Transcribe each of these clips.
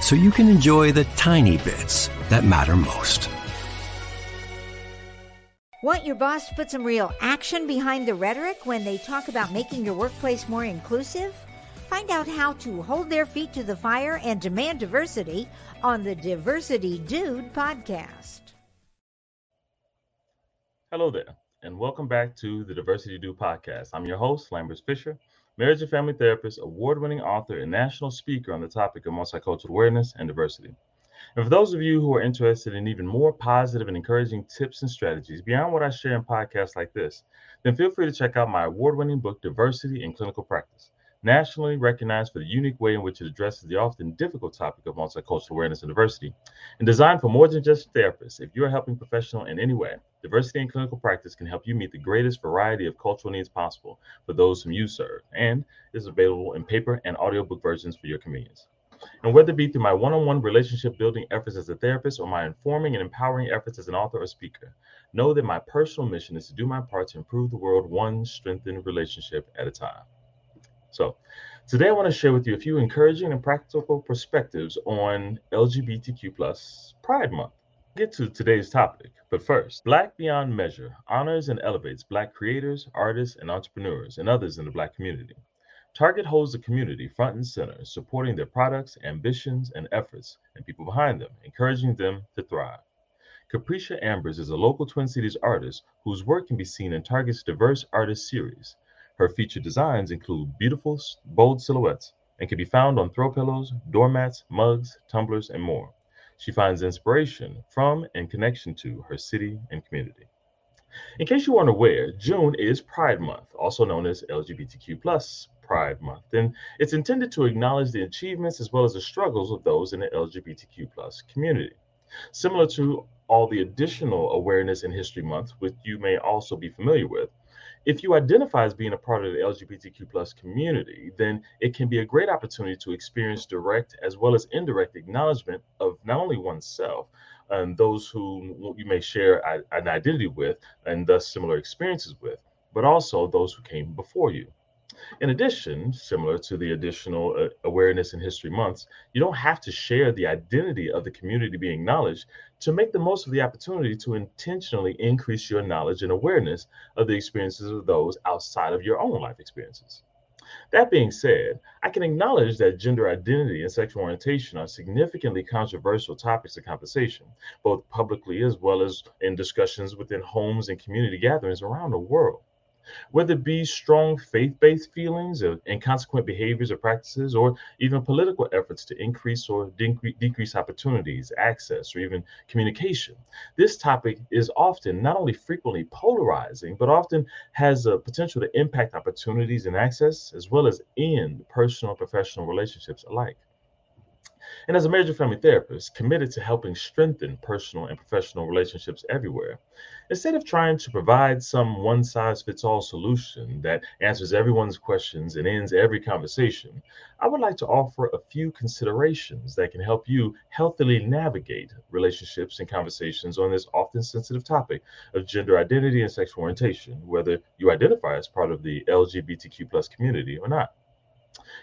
so you can enjoy the tiny bits that matter most. Want your boss to put some real action behind the rhetoric when they talk about making your workplace more inclusive? Find out how to hold their feet to the fire and demand diversity on the Diversity Dude podcast. Hello there, and welcome back to the Diversity Dude podcast. I'm your host, Lambers Fisher, marriage and family therapist, award winning author, and national speaker on the topic of multicultural awareness and diversity. And for those of you who are interested in even more positive and encouraging tips and strategies beyond what I share in podcasts like this, then feel free to check out my award winning book, Diversity in Clinical Practice nationally recognized for the unique way in which it addresses the often difficult topic of multicultural awareness and diversity, and designed for more than just therapists. If you are a helping professional in any way, diversity in clinical practice can help you meet the greatest variety of cultural needs possible for those whom you serve, and is available in paper and audiobook versions for your convenience. And whether it be through my one on one relationship building efforts as a therapist or my informing and empowering efforts as an author or speaker, know that my personal mission is to do my part to improve the world one strengthened relationship at a time. So, today I want to share with you a few encouraging and practical perspectives on LGBTQ plus Pride Month. Get to today's topic, but first, Black Beyond Measure honors and elevates Black creators, artists, and entrepreneurs, and others in the Black community. Target holds the community front and center, supporting their products, ambitions, and efforts, and people behind them, encouraging them to thrive. Capricia Ambers is a local Twin Cities artist whose work can be seen in Target's diverse artist series. Her featured designs include beautiful, bold silhouettes and can be found on throw pillows, doormats, mugs, tumblers, and more. She finds inspiration from and connection to her city and community. In case you weren't aware, June is Pride Month, also known as LGBTQ Pride Month, and it's intended to acknowledge the achievements as well as the struggles of those in the LGBTQ community. Similar to all the additional awareness in History Month, which you may also be familiar with, if you identify as being a part of the LGBTQ plus community, then it can be a great opportunity to experience direct as well as indirect acknowledgement of not only oneself and those who you may share an identity with and thus similar experiences with, but also those who came before you. In addition, similar to the additional uh, awareness in history months, you don't have to share the identity of the community being acknowledged to make the most of the opportunity to intentionally increase your knowledge and awareness of the experiences of those outside of your own life experiences. That being said, I can acknowledge that gender identity and sexual orientation are significantly controversial topics of conversation, both publicly as well as in discussions within homes and community gatherings around the world whether it be strong faith based feelings and consequent behaviors or practices, or even political efforts to increase or decrease opportunities, access, or even communication. This topic is often not only frequently polarizing, but often has a potential to impact opportunities and access, as well as end personal and professional relationships alike. And as a major family therapist, committed to helping strengthen personal and professional relationships everywhere, instead of trying to provide some one size fits all solution that answers everyone's questions and ends every conversation, I would like to offer a few considerations that can help you healthily navigate relationships and conversations on this often sensitive topic of gender identity and sexual orientation, whether you identify as part of the LGBTQ plus community or not.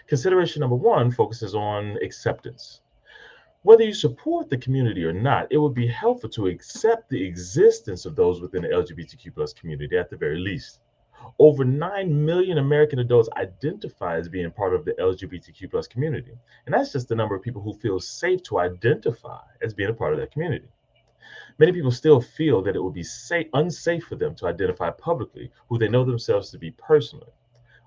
Consideration number one focuses on acceptance. Whether you support the community or not, it would be helpful to accept the existence of those within the LGBTQ plus community at the very least. Over 9 million American adults identify as being part of the LGBTQ plus community. And that's just the number of people who feel safe to identify as being a part of that community. Many people still feel that it would be safe, unsafe for them to identify publicly who they know themselves to be personally.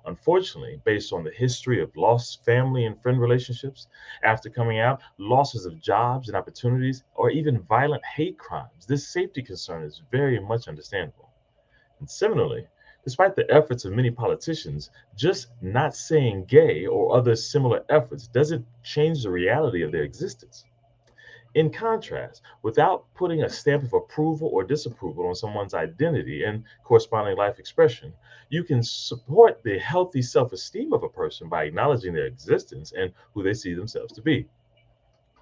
Unfortunately, based on the history of lost family and friend relationships after coming out, losses of jobs and opportunities, or even violent hate crimes, this safety concern is very much understandable. And similarly, despite the efforts of many politicians, just not saying gay or other similar efforts doesn't change the reality of their existence. In contrast, without putting a stamp of approval or disapproval on someone's identity and corresponding life expression, you can support the healthy self esteem of a person by acknowledging their existence and who they see themselves to be.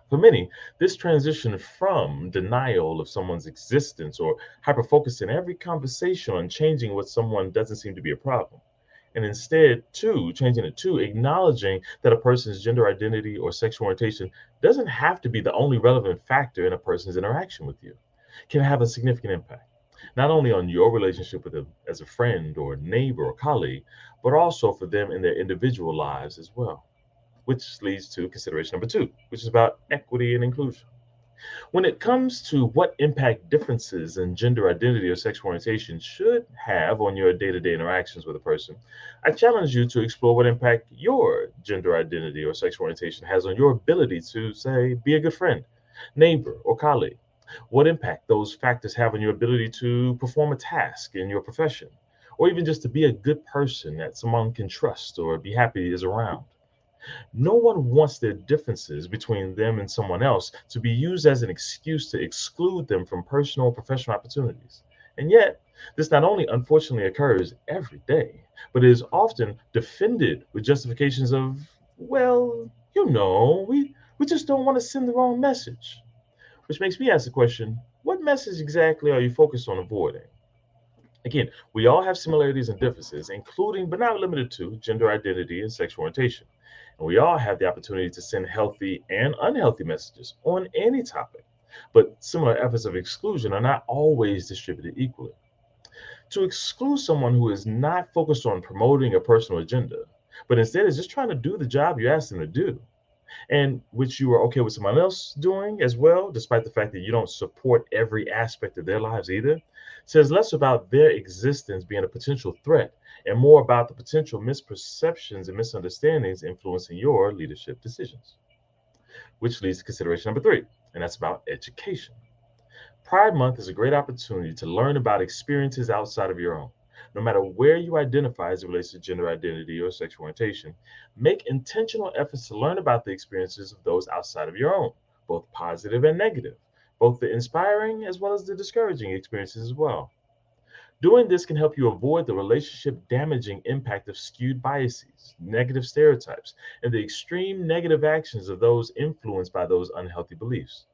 For many, this transition from denial of someone's existence or hyperfocus in every conversation on changing what someone doesn't seem to be a problem and instead to changing it to acknowledging that a person's gender identity or sexual orientation doesn't have to be the only relevant factor in a person's interaction with you can have a significant impact not only on your relationship with them as a friend or neighbor or colleague but also for them in their individual lives as well which leads to consideration number two which is about equity and inclusion when it comes to what impact differences in gender identity or sexual orientation should have on your day to day interactions with a person, I challenge you to explore what impact your gender identity or sexual orientation has on your ability to, say, be a good friend, neighbor, or colleague. What impact those factors have on your ability to perform a task in your profession, or even just to be a good person that someone can trust or be happy is around. No one wants their differences between them and someone else to be used as an excuse to exclude them from personal or professional opportunities. And yet, this not only unfortunately occurs every day, but is often defended with justifications of, well, you know, we, we just don't want to send the wrong message. Which makes me ask the question what message exactly are you focused on avoiding? Again, we all have similarities and differences, including but not limited to gender identity and sexual orientation. And we all have the opportunity to send healthy and unhealthy messages on any topic, but similar efforts of exclusion are not always distributed equally. To exclude someone who is not focused on promoting a personal agenda, but instead is just trying to do the job you asked them to do, and which you are okay with someone else doing as well, despite the fact that you don't support every aspect of their lives either, says less about their existence being a potential threat and more about the potential misperceptions and misunderstandings influencing your leadership decisions. Which leads to consideration number three, and that's about education. Pride Month is a great opportunity to learn about experiences outside of your own. No matter where you identify as it relates to gender identity or sexual orientation, make intentional efforts to learn about the experiences of those outside of your own, both positive and negative, both the inspiring as well as the discouraging experiences as well. Doing this can help you avoid the relationship damaging impact of skewed biases, negative stereotypes, and the extreme negative actions of those influenced by those unhealthy beliefs.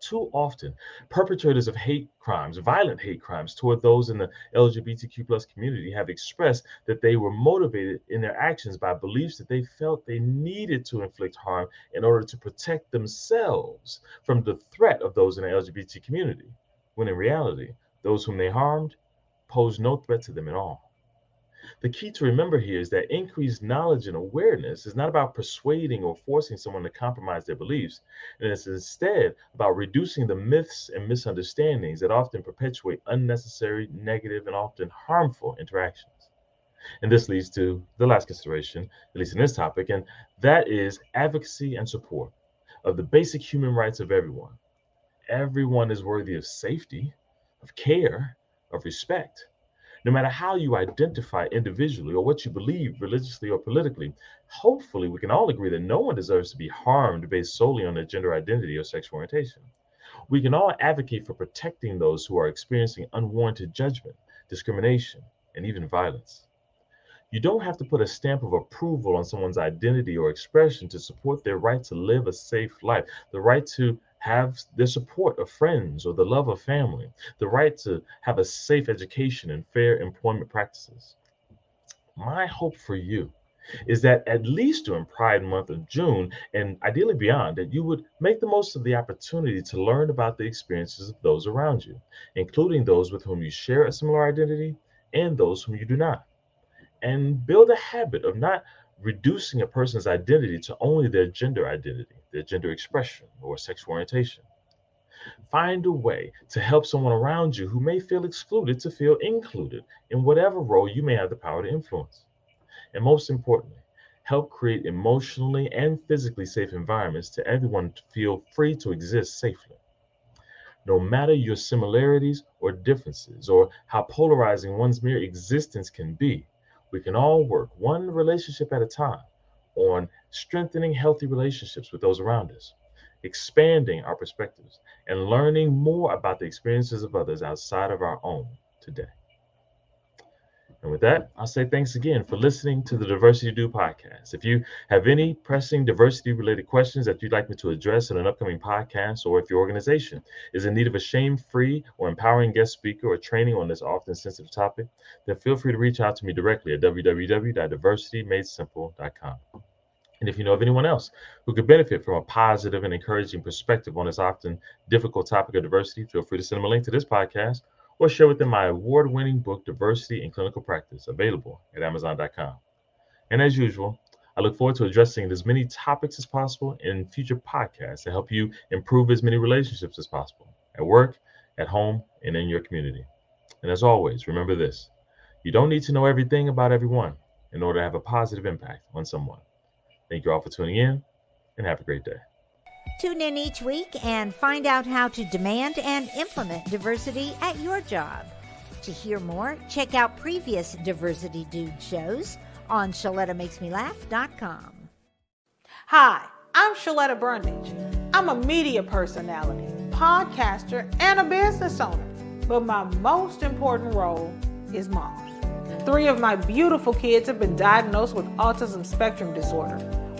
Too often, perpetrators of hate crimes, violent hate crimes toward those in the LGBTQ plus community have expressed that they were motivated in their actions by beliefs that they felt they needed to inflict harm in order to protect themselves from the threat of those in the LGBT community, when in reality, those whom they harmed pose no threat to them at all. The key to remember here is that increased knowledge and awareness is not about persuading or forcing someone to compromise their beliefs, and it's instead about reducing the myths and misunderstandings that often perpetuate unnecessary, negative, and often harmful interactions. And this leads to the last consideration, at least in this topic, and that is advocacy and support of the basic human rights of everyone. Everyone is worthy of safety, of care, of respect. No matter how you identify individually or what you believe religiously or politically, hopefully we can all agree that no one deserves to be harmed based solely on their gender identity or sexual orientation. We can all advocate for protecting those who are experiencing unwarranted judgment, discrimination, and even violence. You don't have to put a stamp of approval on someone's identity or expression to support their right to live a safe life, the right to have the support of friends or the love of family, the right to have a safe education and fair employment practices. My hope for you is that at least during Pride Month of June and ideally beyond, that you would make the most of the opportunity to learn about the experiences of those around you, including those with whom you share a similar identity and those whom you do not. And build a habit of not reducing a person's identity to only their gender identity, their gender expression, or sexual orientation. Find a way to help someone around you who may feel excluded to feel included in whatever role you may have the power to influence. And most importantly, help create emotionally and physically safe environments to everyone to feel free to exist safely. No matter your similarities or differences, or how polarizing one's mere existence can be, we can all work one relationship at a time on strengthening healthy relationships with those around us, expanding our perspectives, and learning more about the experiences of others outside of our own today. And with that, I'll say thanks again for listening to the Diversity Dude podcast. If you have any pressing diversity related questions that you'd like me to address in an upcoming podcast, or if your organization is in need of a shame free or empowering guest speaker or training on this often sensitive topic, then feel free to reach out to me directly at www.diversitymadesimple.com. And if you know of anyone else who could benefit from a positive and encouraging perspective on this often difficult topic of diversity, feel free to send them a link to this podcast or share with them my award winning book, Diversity in Clinical Practice, available at Amazon.com. And as usual, I look forward to addressing as many topics as possible in future podcasts to help you improve as many relationships as possible at work, at home, and in your community. And as always, remember this you don't need to know everything about everyone in order to have a positive impact on someone. Thank you all for tuning in and have a great day. Tune in each week and find out how to demand and implement diversity at your job. To hear more, check out previous Diversity Dude shows on ShalettaMakesMeLaugh.com. Hi, I'm Shaletta Brundage. I'm a media personality, podcaster, and a business owner. But my most important role is mom. Three of my beautiful kids have been diagnosed with autism spectrum disorder.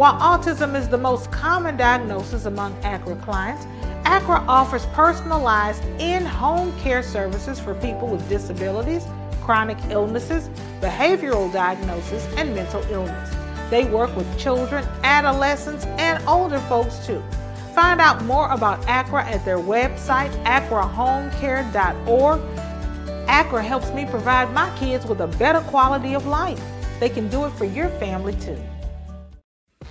While autism is the most common diagnosis among ACRA clients, ACRA offers personalized in home care services for people with disabilities, chronic illnesses, behavioral diagnosis, and mental illness. They work with children, adolescents, and older folks too. Find out more about ACRA at their website, acrahomecare.org. ACRA helps me provide my kids with a better quality of life. They can do it for your family too.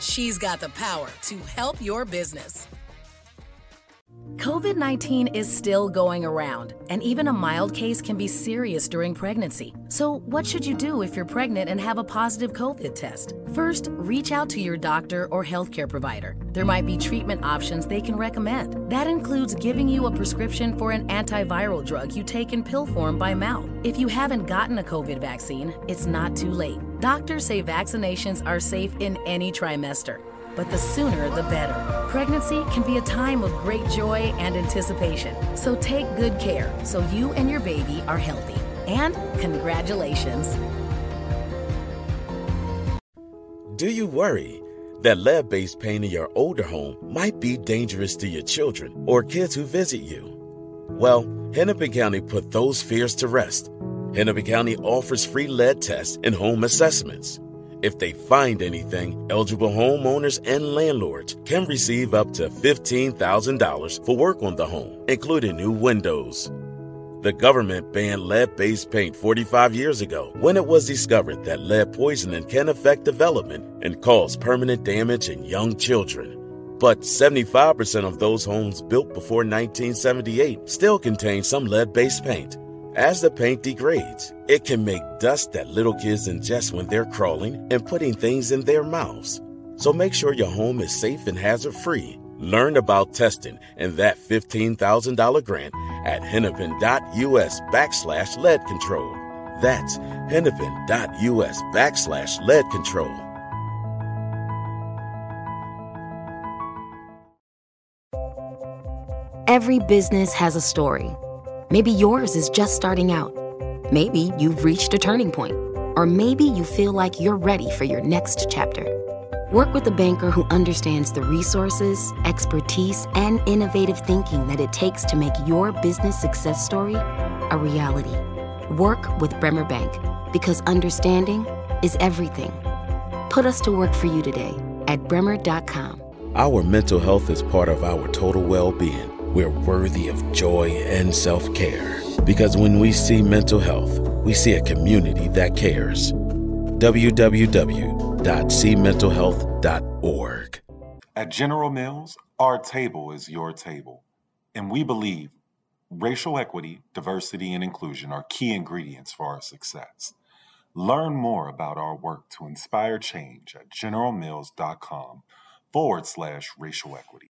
She's got the power to help your business. COVID 19 is still going around, and even a mild case can be serious during pregnancy. So, what should you do if you're pregnant and have a positive COVID test? First, reach out to your doctor or healthcare provider. There might be treatment options they can recommend. That includes giving you a prescription for an antiviral drug you take in pill form by mouth. If you haven't gotten a COVID vaccine, it's not too late. Doctors say vaccinations are safe in any trimester but the sooner the better. Pregnancy can be a time of great joy and anticipation, so take good care so you and your baby are healthy. And congratulations. Do you worry that lead based paint in your older home might be dangerous to your children or kids who visit you? Well, Hennepin County put those fears to rest. Hennepin County offers free lead tests and home assessments. If they find anything, eligible homeowners and landlords can receive up to $15,000 for work on the home, including new windows. The government banned lead based paint 45 years ago when it was discovered that lead poisoning can affect development and cause permanent damage in young children. But 75% of those homes built before 1978 still contain some lead based paint. As the paint degrades, it can make dust that little kids ingest when they're crawling and putting things in their mouths. So make sure your home is safe and hazard free. Learn about testing and that $15,000 grant at hennepin.us backslash lead control. That's hennepin.us backslash lead control. Every business has a story. Maybe yours is just starting out. Maybe you've reached a turning point. Or maybe you feel like you're ready for your next chapter. Work with a banker who understands the resources, expertise, and innovative thinking that it takes to make your business success story a reality. Work with Bremer Bank because understanding is everything. Put us to work for you today at bremer.com. Our mental health is part of our total well being. We're worthy of joy and self care. Because when we see mental health, we see a community that cares. www.cmentalhealth.org. At General Mills, our table is your table. And we believe racial equity, diversity, and inclusion are key ingredients for our success. Learn more about our work to inspire change at generalmills.com forward slash racial equity.